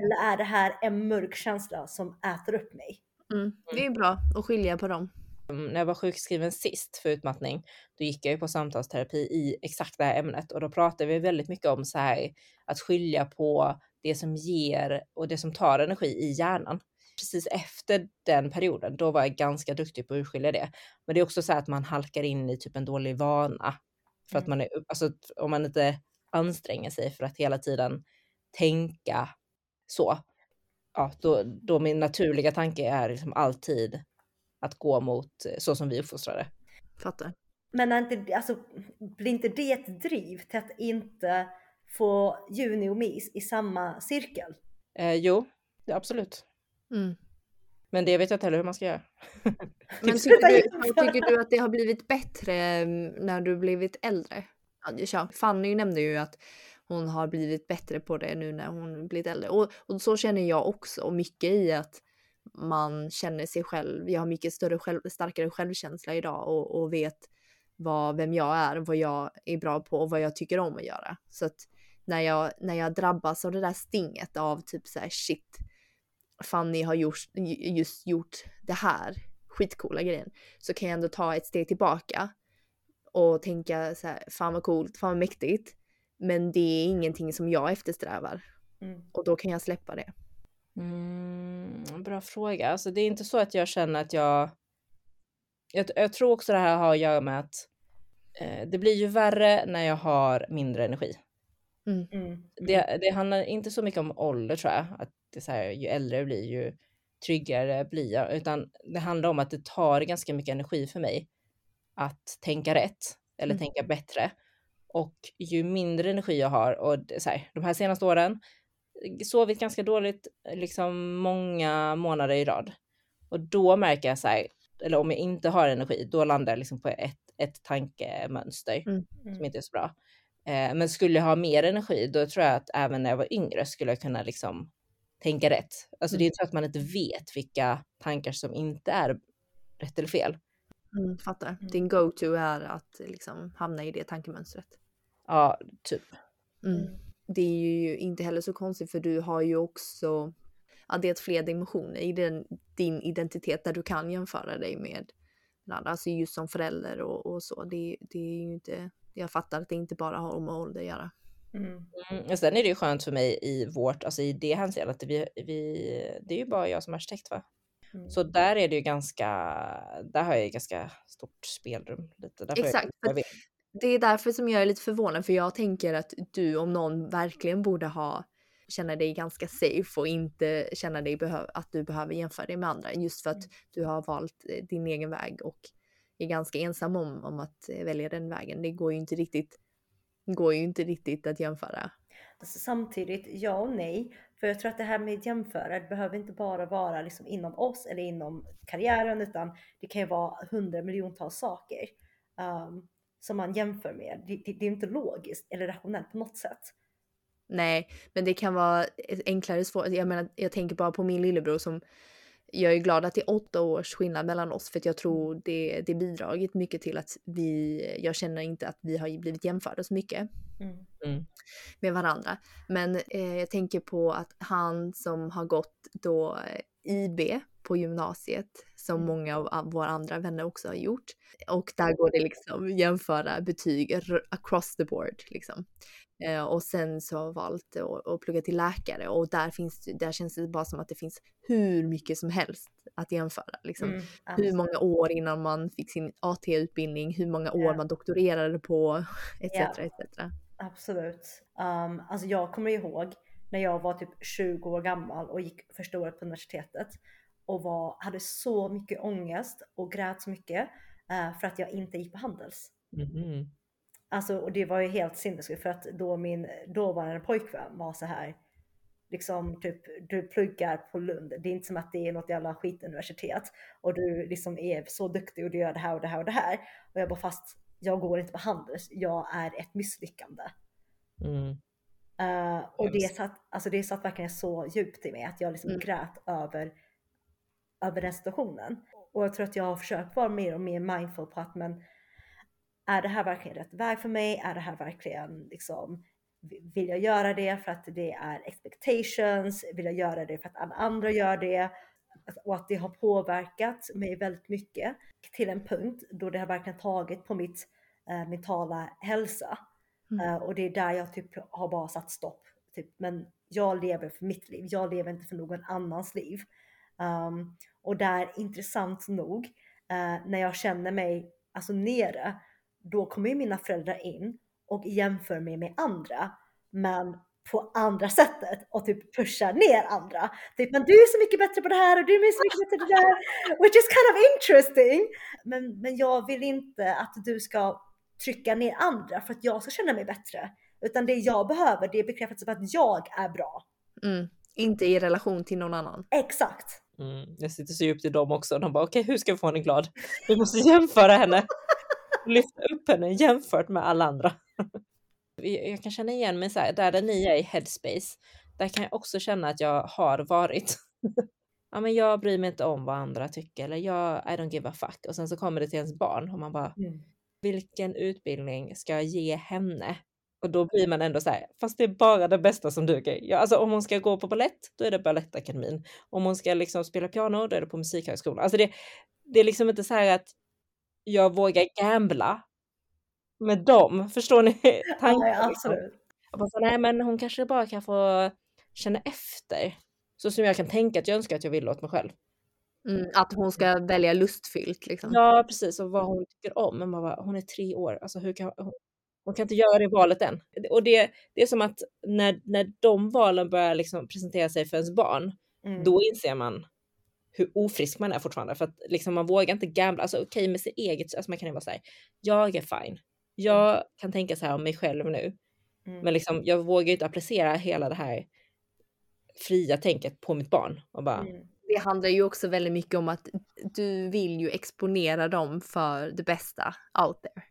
Eller är det här en mörk känsla som äter upp mig? Mm. Det är bra att skilja på dem. Mm, när jag var sjukskriven sist för utmattning, då gick jag ju på samtalsterapi i exakt det här ämnet och då pratade vi väldigt mycket om så här att skilja på det som ger och det som tar energi i hjärnan. Precis efter den perioden, då var jag ganska duktig på att urskilja det. Men det är också så här att man halkar in i typ en dålig vana för att Mm. man är, alltså om man inte anstränger sig för att hela tiden tänka så. Ja, då, då min naturliga tanke är liksom alltid att gå mot eh, så som vi är uppfostrade. Fattar. Men är inte, alltså, blir inte det ett driv till att inte få juni och mis i samma cirkel? Eh, jo, det, absolut. Mm. Men det vet jag inte heller hur man ska göra. Men tycker du, tycker du att det har blivit bättre mm, när du blivit äldre? Ja, Fanny nämnde ju att hon har blivit bättre på det nu när hon blivit äldre. Och, och så känner jag också. Och mycket i att man känner sig själv. Jag har mycket större själv, starkare självkänsla idag och, och vet vad, vem jag är, vad jag är bra på och vad jag tycker om att göra. Så att när jag, när jag drabbas av det där stinget av typ så här shit, Fanny har gjort, just gjort det här skitcoola grejen så kan jag ändå ta ett steg tillbaka och tänka så här, fan vad coolt, fan vad mäktigt. Men det är ingenting som jag eftersträvar Mm. och då kan jag släppa det. Mm, bra fråga. Alltså, det är inte så att jag känner att jag... Jag, jag tror också det här har att göra med att eh, det blir ju värre när jag har mindre energi. Mm. Det, det handlar inte så mycket om ålder tror jag. Att det så här, ju äldre jag blir ju tryggare blir jag. Utan det handlar om att det tar ganska mycket energi för mig att tänka rätt eller Mm. tänka bättre. Och ju mindre energi jag har och så här, de här senaste åren sovit ganska dåligt liksom många månader i rad. Och då märker jag så här, eller om jag inte har energi, då landar jag liksom på ett, ett tankemönster Mm. som inte är så bra. Eh, men skulle jag ha mer energi, då tror jag att även när jag var yngre skulle jag kunna liksom tänka rätt. Alltså det är Mm. så att man inte vet vilka tankar som inte är rätt eller fel. Mm, fattar. Mm. Din go-to är att liksom hamna i det tankemönstret. Ja, typ. Mm. Det är ju inte heller så konstigt för du har ju också adderat fler dimensioner i den, din identitet där du kan jämföra dig med med andra. Alltså just som förälder och, och så. Det, det är ju inte, jag fattar att det inte bara har med ålder att göra. Mm. Mm, och sen är det ju skönt för mig i vårt, alltså i det hänseendet att vi, vi, det är ju bara jag som arkitekt va? Mm. Så där är det ju ganska, där har jag ju ganska stort spelrum. Lite. Jag- Exakt, Jag vet. Det är därför som jag är lite förvånad för jag tänker att du om någon verkligen borde ha känna dig ganska safe och inte känna dig att du behöver jämföra dig med andra just för att Mm. du har valt eh, din egen väg och är ganska ensam om, om att eh, välja den vägen. Det går ju inte riktigt, går ju inte riktigt att jämföra. Alltså, samtidigt, ja och nej. För jag tror att det här med jämföra, det behöver inte bara vara liksom inom oss eller inom karriären, utan det kan ju vara hundra miljontals saker um, som man jämför med. Det, det, det är inte logiskt eller rationellt på något sätt. Nej, men det kan vara enklare svårt. Jag menar, jag tänker bara på min lillebror som jag är glad att det är åtta års skillnad mellan oss för att jag tror det, det bidragit mycket till att vi, jag känner inte att vi har blivit jämförda så mycket Mm. Mm. med varandra. Men eh, jag tänker på att han som har gått då eh, IB på gymnasiet som Mm. många av våra andra vänner också har gjort. Och där går det liksom jämföra betyg across the board liksom. Eh, och sen så har jag valt att, att plugga till läkare och där finns där känns det bara som att det finns hur mycket som helst att jämföra liksom. Mm. Hur många år innan man fick sin AT-utbildning, hur många år Ja. man doktorerade på etc. Ja. etc. Absolut. Um, alltså jag kommer ihåg när jag var typ 20 år gammal och gick första året på universitetet och var, hade så mycket ångest och grät så mycket eh, för att jag inte gick på Handels. Mhm. Alltså och det var ju helt sinnessjukt för att då min dåvarande pojkvän var så här liksom typ du pluggar på Lund. Det är inte som att det är något jävla skituniversitet och du liksom är så duktig och du gör det här och det här och det här. Och jag bara fast jag går inte på Handels. Jag är ett misslyckande. Mm. Eh, och det satt, alltså det satt verkligen så djupt i mig att jag liksom Mm. grät över, över den situationen. Och jag tror att jag har försökt vara mer och mer mindful på att men är det här verkligen rätt väg för mig? Är det här verkligen liksom vill jag göra det för att det är expectations? Vill jag göra det för att alla andra gör det? Och att det har påverkat mig väldigt mycket till en punkt då det har verkligen tagit på mitt eh, mentala hälsa. Mm. Eh, och det är där jag typ har bara satt stopp. Typ, men jag lever för mitt liv. Jag lever inte för någon annans liv. Um, och där intressant nog eh, när jag känner mig alltså nere, då kommer ju mina föräldrar in och jämför mig med andra. Men på andra sättet och typ pushar ner andra. Typ, men du är så mycket bättre på det här och du är så mycket bättre på det där. Which is kind of interesting. Men, men jag vill inte att du ska trycka ner andra för att jag ska känna mig bättre. Utan det jag behöver det är bekräftelse på att jag är bra. Mm. Inte i relation till någon annan. Exakt. Mm. Jag sitter så djupt i dem också. De bara okej, hur ska vi få henne glad? Vi måste jämföra henne. Lyfta upp henne jämfört med alla andra. Jag kan känna igen mig så här, där, där ni är i headspace. Där kan jag också känna att jag har varit. ja, men jag bryr mig inte om vad andra tycker eller jag I don't give a fuck. Och sen så kommer det till ens barn och man bara vilken utbildning ska jag ge henne? Och då blir man ändå så här, fast det är bara det bästa som duger. Ja, alltså om hon ska gå på ballett, då är det Balettakademin. Om hon ska liksom spela piano, då är det på Musikhögskolan. Alltså det, det är liksom inte så här att jag vågar gambla med dem. Förstår ni tanken? Ja, liksom? absolut. Jag bara, nej men hon kanske bara kan få känna efter. Så som jag kan tänka att jag önskar att jag ville åt mig själv. Mm. Att hon ska välja lustfyllt liksom. Ja precis, och vad hon tycker om. Men bara, hon är tre år, alltså hur kan hon, hon kan inte göra det valet än. Och det, det är som att när, när de valen börjar liksom presentera sig för ens barn, Mm. då inser man hur ofrisk man är fortfarande. För att liksom man vågar inte gambla, alltså okej okay, med sitt eget, alltså man kan ju vara så här, jag är fine. Jag kan tänka så här om mig själv nu. Mm. Men liksom, jag vågar ju inte applicera hela det här fria tänket på mitt barn. Och bara, Mm. Det handlar ju också väldigt mycket om att du vill ju exponera dem för det bästa out there.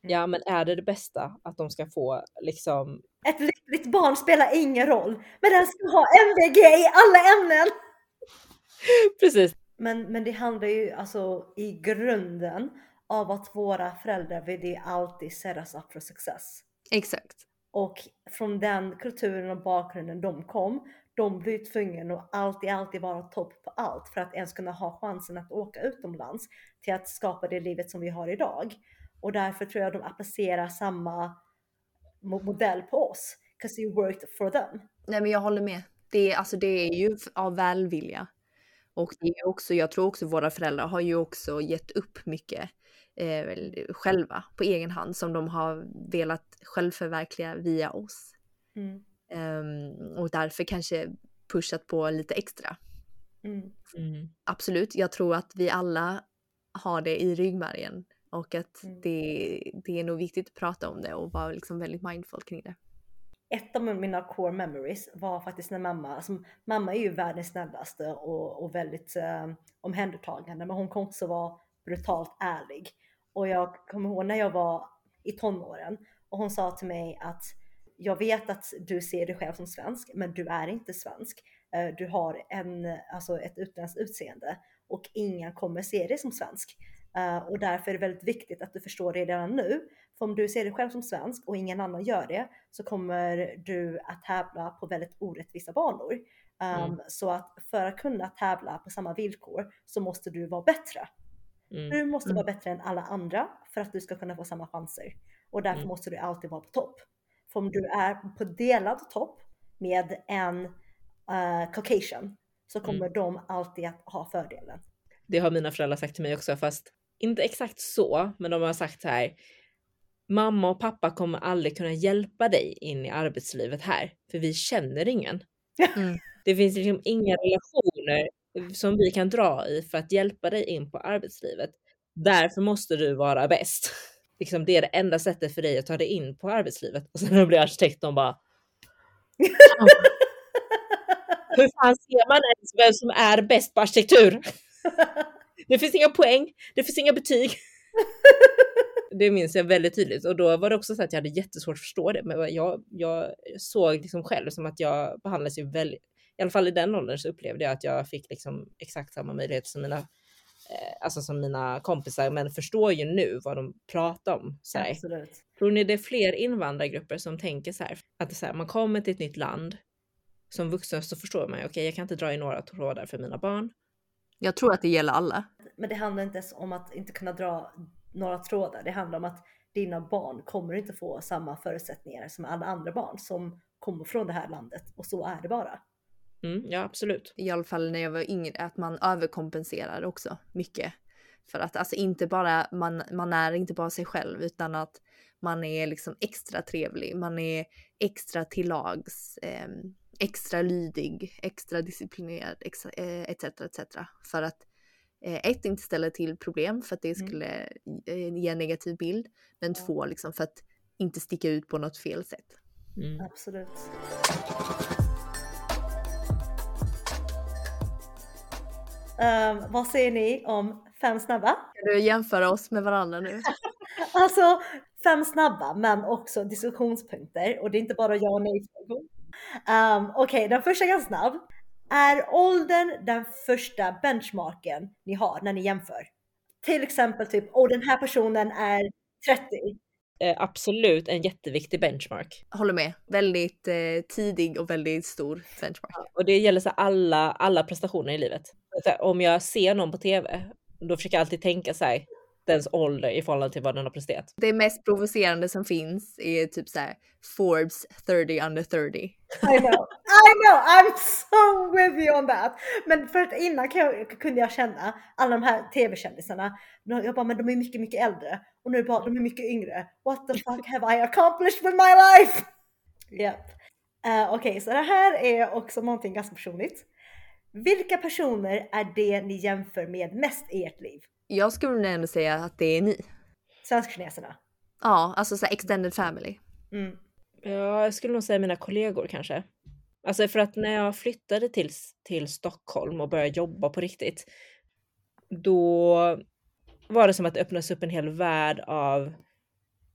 Ja, men är det det bästa att de ska få liksom? Ett lyckligt barn spelar ingen roll, men den ska ha MVG i alla ämnen. Precis. Men, men det handlar ju alltså i grunden av att våra föräldrar vill ju alltid set us up for success. Exakt. Och från den kulturen och bakgrunden de kom, de blir tvungna att alltid, alltid vara topp på allt för att ens kunna ha chansen att åka utomlands till att skapa det livet som vi har idag. Och därför tror jag de applicerar samma mo- modell på oss. 'Cause it worked for them. Nej men jag håller med. Det, är- alltså, det är ju av välvilja. Och det är också, jag tror också våra föräldrar har ju också gett upp mycket eh, själva på egen hand som de har velat självförverkliga via oss. Mm. Ehm, och därför kanske pushat på lite extra. Mm. Mm. Absolut, jag tror att vi alla har det i ryggmärgen och att Mm. det, det är nog viktigt att prata om det och vara liksom väldigt mindful kring det ett av mina core memories var faktiskt när mamma, alltså mamma är ju världens snällaste och, och väldigt eh, omhändertagande, men hon kan också vara brutalt ärlig. Och jag kommer ihåg när jag var i tonåren och hon sa till mig att jag vet att du ser dig själv som svensk, men du är inte svensk. Eh, du har en, alltså ett utländskt utseende och ingen kommer se dig som svensk. Uh, och därför är det väldigt viktigt att du förstår det redan nu. För om du ser dig själv som svensk och ingen annan gör det så kommer du att tävla på väldigt orättvisa banor. Um, mm. Så att för att kunna tävla på samma villkor så måste du vara bättre. Mm. Du måste mm. vara bättre än alla andra för att du ska kunna få samma chanser. Och därför mm. måste du alltid vara på topp. För om du är på delad topp med en uh, Caucasian så kommer mm. de alltid att ha fördelen. Det har mina föräldrar sagt till mig också, fast inte exakt så, men de har sagt så här. Mamma och pappa kommer aldrig kunna hjälpa dig in i arbetslivet här, för vi känner ingen. Mm. Det finns liksom inga relationer som vi kan dra i för att hjälpa dig in på arbetslivet. Därför måste du vara bäst. Liksom det är det enda sättet för dig att ta dig in på arbetslivet. Och sen när du blir arkitekt, de bara... Hur fan ser man ens vem som är bäst på arkitektur? Det finns inga poäng, det finns inga betyg. Det minns jag väldigt tydligt och då var det också så att jag hade jättesvårt att förstå det. Men jag, jag såg liksom själv som att jag behandlades ju väldigt, i alla fall i den åldern så upplevde jag att jag fick liksom exakt samma möjlighet som mina, eh, alltså som mina kompisar, men förstår ju nu vad de pratar om. Så här. Absolut. Tror ni det är fler invandrargrupper som tänker så här, att så här, man kommer till ett nytt land, som vuxen så förstår man ju, okej okay, jag kan inte dra i några trådar för mina barn. Jag tror att det gäller alla. Men det handlar inte ens om att inte kunna dra några trådar. Det handlar om att dina barn kommer inte få samma förutsättningar som alla andra barn som kommer från det här landet och så är det bara. Mm, ja, absolut. I alla fall när jag var yngre, att man överkompenserar också mycket. För att alltså inte bara, man, man är inte bara sig själv utan att man är liksom extra trevlig, man är extra till lags, eh, extra lydig, extra disciplinerad, etc. etc. etc. För att eh, ett, inte ställa till problem för att det mm. skulle mm. ge en negativ bild. Men ja. två, liksom för att inte sticka ut på något fel sätt. Mm. Absolut. Um, vad säger ni om fem snabba? Kan du jämföra oss med varandra nu? alltså fem snabba men också diskussionspunkter och det är inte bara ja och nej frågor. Um, Okej, okay, den första är ganska snabb. Är åldern den första benchmarken ni har när ni jämför? Till exempel typ, oh den här personen är 30. Eh, absolut en jätteviktig benchmark. Håller med. Väldigt eh, tidig och väldigt stor benchmark. Ja, och det gäller så alla, alla prestationer i livet. Så om jag ser någon på tv, då försöker jag alltid tänka så här, dens ålder i förhållande till vad den har presterat. Det mest provocerande som finns är typ så här Forbes 30 under 30. I know, I know, I'm so with you on that. Men för att innan kunde jag känna alla de här tv-kändisarna, jag bara men de är mycket, mycket äldre och nu bara de är mycket yngre. What the fuck have I accomplished with my life? Yep. Uh, Okej, okay, så det här är också någonting ganska personligt. Vilka personer är det ni jämför med mest i ert liv? Jag skulle ändå säga att det är ni. Svenskkineserna? Ja, alltså så extended family. Mm. Ja, jag skulle nog säga mina kollegor kanske. Alltså för att när jag flyttade till, till Stockholm och började jobba på riktigt, då var det som att det öppnades upp en hel värld av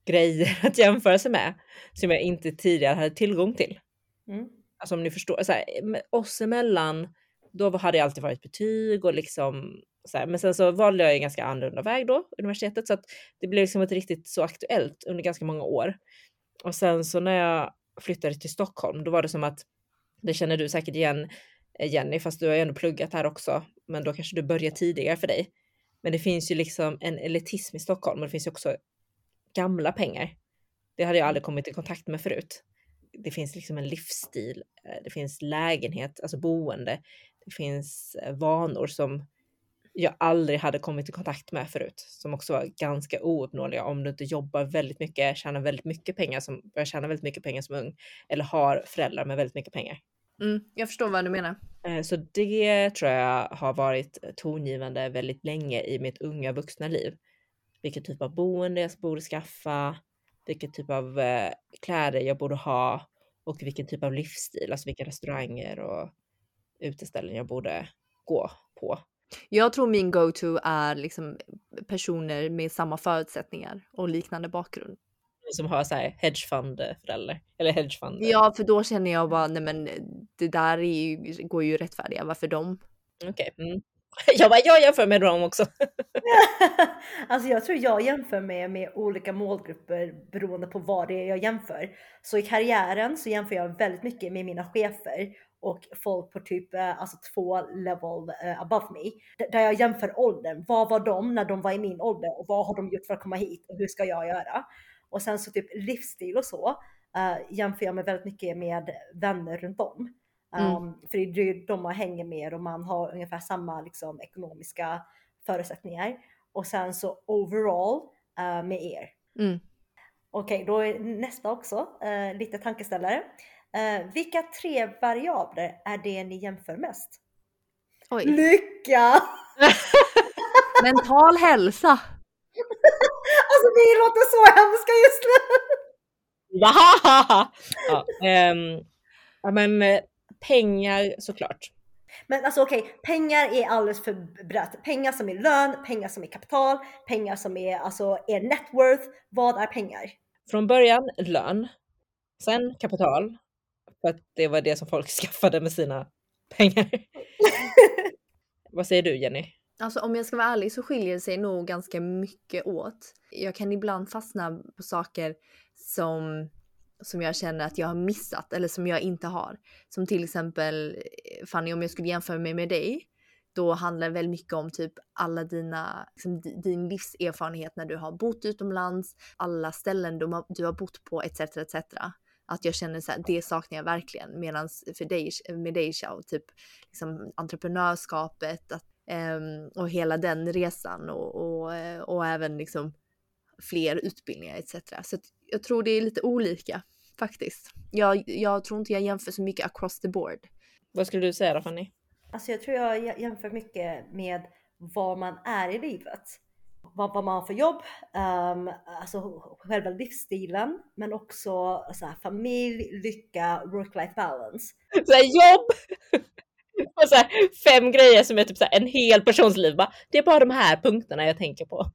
grejer att jämföra sig med som jag inte tidigare hade tillgång till. Mm. Alltså om ni förstår, så här, oss emellan, då hade jag alltid varit betyg och liksom här. Men sen så valde jag en ganska annorlunda väg då, universitetet, så att det blev liksom inte riktigt så aktuellt under ganska många år. Och sen så när jag flyttade till Stockholm, då var det som att, det känner du säkert igen eh, Jenny, fast du har ju ändå pluggat här också, men då kanske du börjar tidigare för dig. Men det finns ju liksom en elitism i Stockholm och det finns ju också gamla pengar. Det hade jag aldrig kommit i kontakt med förut. Det finns liksom en livsstil, eh, det finns lägenhet, alltså boende, det finns eh, vanor som jag aldrig hade kommit i kontakt med förut, som också var ganska ouppnåeliga om du inte jobbar väldigt mycket, tjänar väldigt mycket pengar, som börjar tjäna väldigt mycket pengar som ung, eller har föräldrar med väldigt mycket pengar. Mm, jag förstår vad du menar. Eh, så det tror jag har varit tongivande väldigt länge i mitt unga vuxna liv. Vilken typ av boende jag borde skaffa, vilken typ av eh, kläder jag borde ha och vilken typ av livsstil, alltså vilka restauranger och uteställen jag borde gå på. Jag tror min go-to är liksom personer med samma förutsättningar och liknande bakgrund. som har så här hedgefund-förälder. Eller hedgefund. Ja, för då känner jag bara, nej men det där är ju, går ju rättfärdiga. Varför de? Okej. Mm. Jag bara, jag jämför med dem också. alltså jag tror jag jämför med, med olika målgrupper beroende på vad det är jag jämför. Så i karriären så jämför jag väldigt mycket med mina chefer och folk på typ eh, alltså två level uh, above me. Där jag jämför åldern. Vad var de när de var i min ålder och vad har de gjort för att komma hit och hur ska jag göra? Och sen så typ livsstil och så uh, jämför jag mig väldigt mycket med vänner runt om. Um, mm. För det är ju de man hänger med och man har ungefär samma liksom, ekonomiska förutsättningar. Och sen så overall uh, med er. Mm. Okej, okay, då är nästa också uh, lite tankeställare. Uh, vilka tre variabler är det ni jämför mest? Oj. Lycka! Mental hälsa! alltså ni låter så hemska just nu! ja, um, ja, men eh, pengar såklart. Men alltså okej, okay, pengar är alldeles för brett. Pengar som är lön, pengar som är kapital, pengar som är alltså er net worth. Vad är pengar? Från början lön, sen kapital. För att det var det som folk skaffade med sina pengar. Vad säger du Jenny? Alltså om jag ska vara ärlig så skiljer det sig nog ganska mycket åt. Jag kan ibland fastna på saker som som jag känner att jag har missat eller som jag inte har. Som till exempel eh, Fanny, om jag skulle jämföra mig med dig, då handlar det väldigt mycket om typ alla dina, liksom, din livserfarenhet när du har bott utomlands, alla ställen du har, du har bott på etc. etc. Att jag känner så här, det saknar jag verkligen. Medan för dig, med dig Xiao, typ liksom entreprenörskapet att, um, och hela den resan och, och, och även liksom fler utbildningar etc. Så jag tror det är lite olika faktiskt. Jag, jag tror inte jag jämför så mycket across the board. Vad skulle du säga då Fanny? Alltså jag tror jag jämför mycket med var man är i livet. Vad, vad man har för jobb, um, alltså själva livsstilen, men också så här, familj, lycka, work-life balance. Så här, jobb! Och så här, fem grejer som är typ så en hel persons liv. det är bara de här punkterna jag tänker på.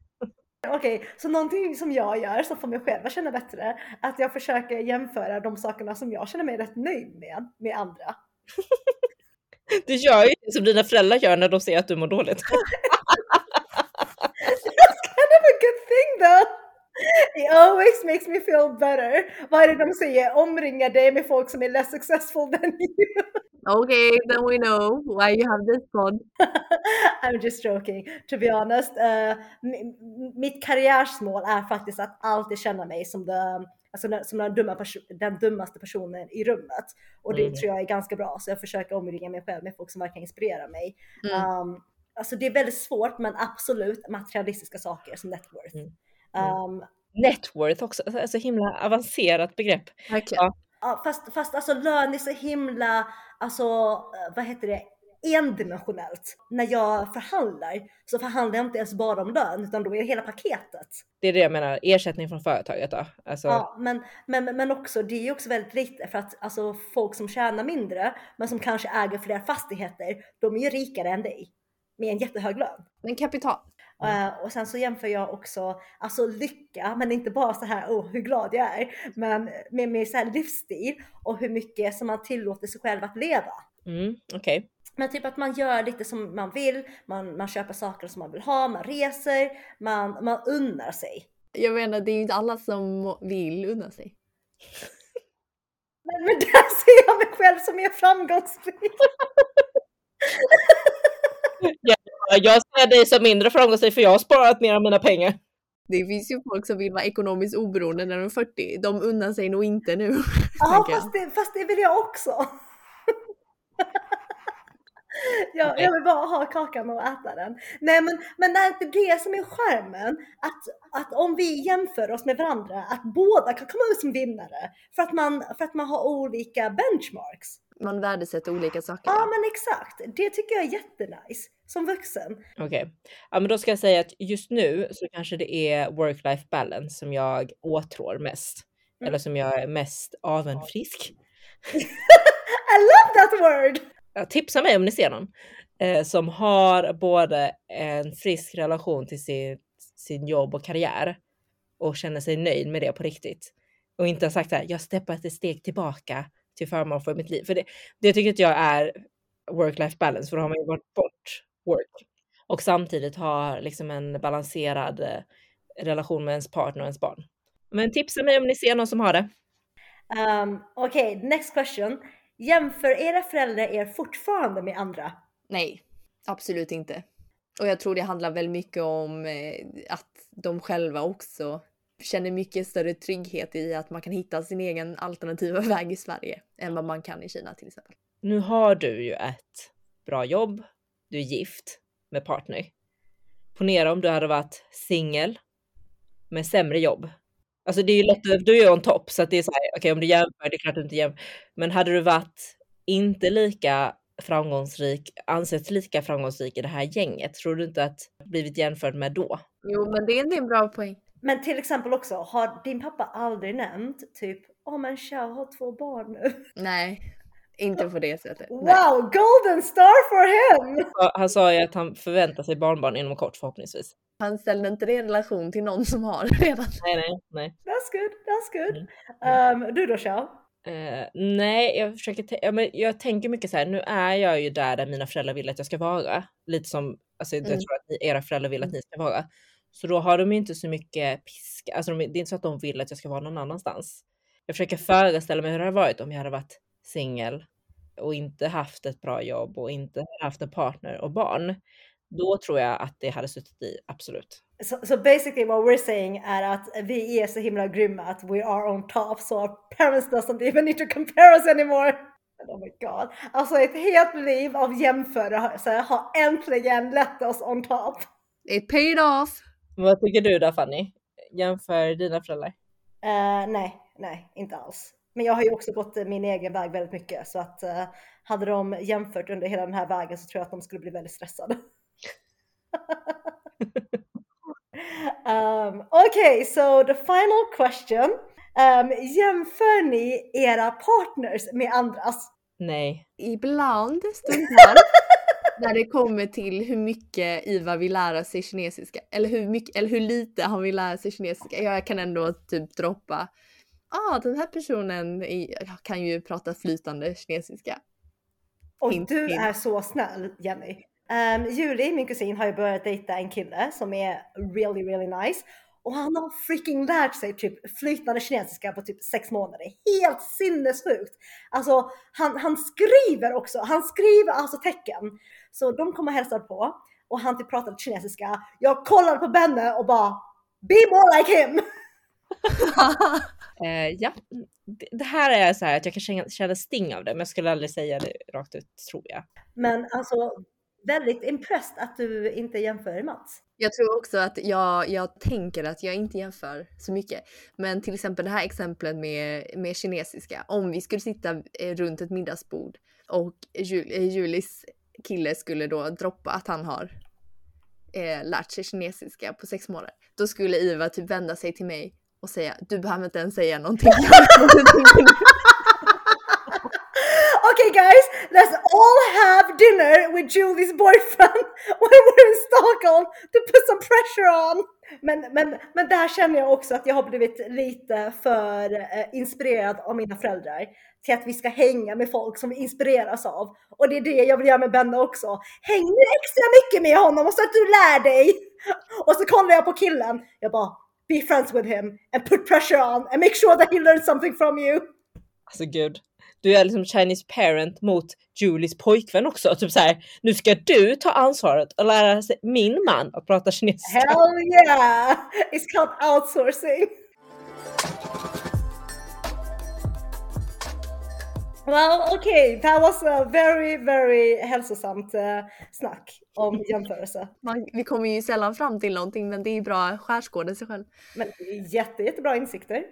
Okej, okay, så någonting som jag gör som får mig själv att känna bättre, att jag försöker jämföra de sakerna som jag känner mig rätt nöjd med, med andra. Du gör ju som dina föräldrar gör när de ser att du mår dåligt. That's kind of a good thing though. It always makes me feel better. Vad är det de säger? Omringa dig med folk som är less successful than you. Okay, then we know why you have this pod. I'm just joking. To be honest, uh, mitt karriärsmål är faktiskt att alltid känna mig som, the, alltså, som den, dumma den dummaste personen i rummet. Och det mm. tror jag är ganska bra, så jag försöker omringa mig själv med folk som verkligen inspirerar mig. Mm. Um, alltså det är väldigt svårt, men absolut materialistiska saker som networth. Mm. Um, networth också, alltså himla avancerat begrepp. Verkligen. Ja. Ja, fast, fast alltså lön är så himla, alltså eh, vad heter det, endimensionellt. När jag förhandlar så förhandlar jag inte ens bara om lön utan då är det hela paketet. Det är det jag menar, ersättning från företaget då? Alltså... Ja, men, men, men också det är också väldigt lite för att alltså folk som tjänar mindre men som kanske äger fler fastigheter, de är ju rikare än dig med en jättehög lön. Men kapital. Mm. Uh, och sen så jämför jag också alltså lycka, men inte bara så här oh, hur glad jag är, men med, med så här livsstil och hur mycket som man tillåter sig själv att leva. Mm. Okay. Men typ att man gör lite som man vill, man, man köper saker som man vill ha, man reser, man, man unnar sig. Jag menar, det är ju inte alla som vill unna sig. men, men där ser jag mig själv som mer framgångsrik. ja, jag ser dig som mindre framgångsrik för jag har sparat mer av mina pengar. Det finns ju folk som vill vara ekonomiskt oberoende när de är 40. De unnar sig nog inte nu. Ja, fast det, fast det vill jag också. jag, jag vill bara ha kakan och äta den. Nej men, men det är inte det som är skärmen. Att, att om vi jämför oss med varandra, att båda kan komma ut som vinnare. För att man, för att man har olika benchmarks. Man värdesätter olika saker. Ja men exakt. Det tycker jag är jättenice som vuxen. Okej, okay. ja men då ska jag säga att just nu så kanske det är work-life balance som jag åtrår mest. Mm. Eller som jag är mest avundsjuk. I love that word! tipsa mig om ni ser någon eh, som har både en frisk relation till sin, sin jobb och karriär och känner sig nöjd med det på riktigt. Och inte har sagt här, jag steppar ett steg tillbaka till förmån för mitt liv. För det, det tycker inte jag är work-life balance, för då har man ju varit bort work. Och samtidigt ha liksom en balanserad eh, relation med ens partner och ens barn. Men tipsa mig om ni ser någon som har det. Um, Okej, okay, next question. Jämför era föräldrar er fortfarande med andra? Nej, absolut inte. Och jag tror det handlar väldigt mycket om eh, att de själva också känner mycket större trygghet i att man kan hitta sin egen alternativa väg i Sverige än vad man kan i Kina till exempel. Nu har du ju ett bra jobb, du är gift med partner. Ponera om du hade varit singel med sämre jobb. Alltså det är ju lätt, du är on topp så att det är så här, okej okay, om du jämför, det är klart du inte jämför. Men hade du varit inte lika framgångsrik, ansetts lika framgångsrik i det här gänget, tror du inte att blivit jämförd med då? Jo, men det är en bra poäng. Men till exempel också, har din pappa aldrig nämnt typ, åh oh, men Xiao har två barn nu? Nej, inte på det sättet. Wow, Nej. golden star for him! Han sa ju att han förväntar sig barnbarn inom kort förhoppningsvis. Han ställde inte det i relation till någon som har redan. Nej, nej, nej. That's good, that's good. Mm. Um, du då Xiao? Uh, nej, jag försöker ja, men jag tänker mycket så här, nu är jag ju där där mina föräldrar vill att jag ska vara. Lite som, alltså mm. jag tror att ni, era föräldrar vill att ni ska vara. Så då har de inte så mycket piska, alltså de, det är inte så att de vill att jag ska vara någon annanstans. Jag försöker föreställa mig hur det hade varit om jag hade varit singel och inte haft ett bra jobb och inte haft en partner och barn. Då tror jag att det hade suttit i, absolut. So, so basically what we're saying är att vi är så himla grymma att we are on top so our parents doesn't even need to compare us anymore. Oh my god. Alltså ett helt liv av jämförelse har äntligen lett oss on top. It paid off. Vad tycker du då Fanny? Jämför dina föräldrar? Uh, nej, nej, inte alls. Men jag har ju också gått min egen väg väldigt mycket så att uh, hade de jämfört under hela den här vägen så tror jag att de skulle bli väldigt stressade. um, okay, so the final question. Um, jämför ni era partners med andras? Nej. Ibland, stundtals. när det kommer till hur mycket Iva vill lära sig kinesiska. Eller hur, mycket, eller hur lite han vill lära sig kinesiska. Jag kan ändå typ droppa. Ah, den här personen kan ju prata flytande kinesiska. Och hint, du hint. är så snäll Jenny. Um, Julie, min kusin, har ju börjat dejta en kille som är really, really nice. Och han har freaking lärt sig typ flytande kinesiska på typ sex månader. Helt sinnessjukt! Alltså han, han skriver också, han skriver alltså tecken. Så de kommer och hälsar på och han typ pratade kinesiska. Jag kollade på Benne och bara Be more like him! uh, ja, det här är så här att jag kan känna, känna sting av det, men jag skulle aldrig säga det rakt ut tror jag. Men alltså väldigt impressed att du inte jämför Mats. Jag tror också att jag, jag tänker att jag inte jämför så mycket. Men till exempel det här exemplet med, med kinesiska. Om vi skulle sitta eh, runt ett middagsbord och Jul, eh, Julis kille skulle då droppa att han har eh, lärt sig kinesiska på sex månader. Då skulle Iva typ vända sig till mig och säga du behöver inte ens säga någonting. okay guys, let's all have dinner with Julie's boyfriend when we're in Stockholm to put some pressure on. Men, men, men där känner jag också att jag har blivit lite för eh, inspirerad av mina föräldrar till att vi ska hänga med folk som vi inspireras av. Och det är det jag vill göra med Benna också. Häng nu extra mycket med honom och så att du lär dig. Och så kollar jag på killen. Jag bara, be friends with him and put pressure on and make sure that he learns something from you. Alltså gud, du är liksom Chinese parent mot Julies pojkvän också. Typ så här, nu ska du ta ansvaret och lära sig min man att prata kinesiska. Hell yeah! It's called outsourcing. Well, okay, that was a very, very hälsosamt uh, snack om jämförelse. Man, vi kommer ju sällan fram till någonting, men det är ju bra skärskåda sig själv. Men jätte, jättebra insikter.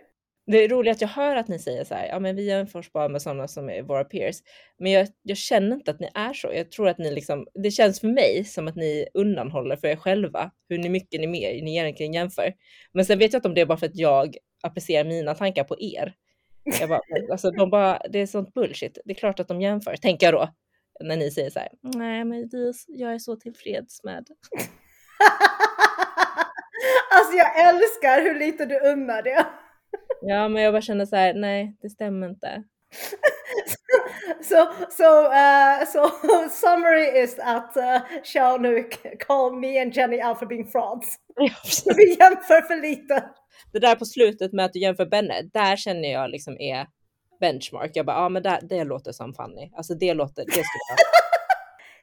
Det är roligt att jag hör att ni säger så här, ja men vi jämförs bara med sådana som är våra peers. Men jag, jag känner inte att ni är så. Jag tror att ni liksom, det känns för mig som att ni undanhåller för er själva hur mycket ni mer ni egentligen jämför. Men sen vet jag inte om det är bara för att jag applicerar mina tankar på er. Jag bara, alltså, de bara, det är sånt bullshit. Det är klart att de jämför, tänker jag då. När ni säger så här, nej men jag är så tillfreds med. Alltså jag älskar hur lite du unnar det. Ja, men jag bara känner så här, nej, det stämmer inte. so so uh, so summary is that uh, Xiao nu call me and Jenny out for being frauds. Vi jämför för lite. Det där på slutet med att du jämför Benne, där känner jag liksom är benchmark. Jag bara, ja men där, det låter som Fanny. Alltså det låter, det skulle jag.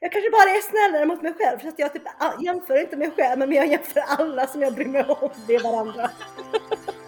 Jag kanske bara är snällare mot mig själv för att jag typ jämför inte mig själv men jag jämför alla som jag bryr mig om med varandra.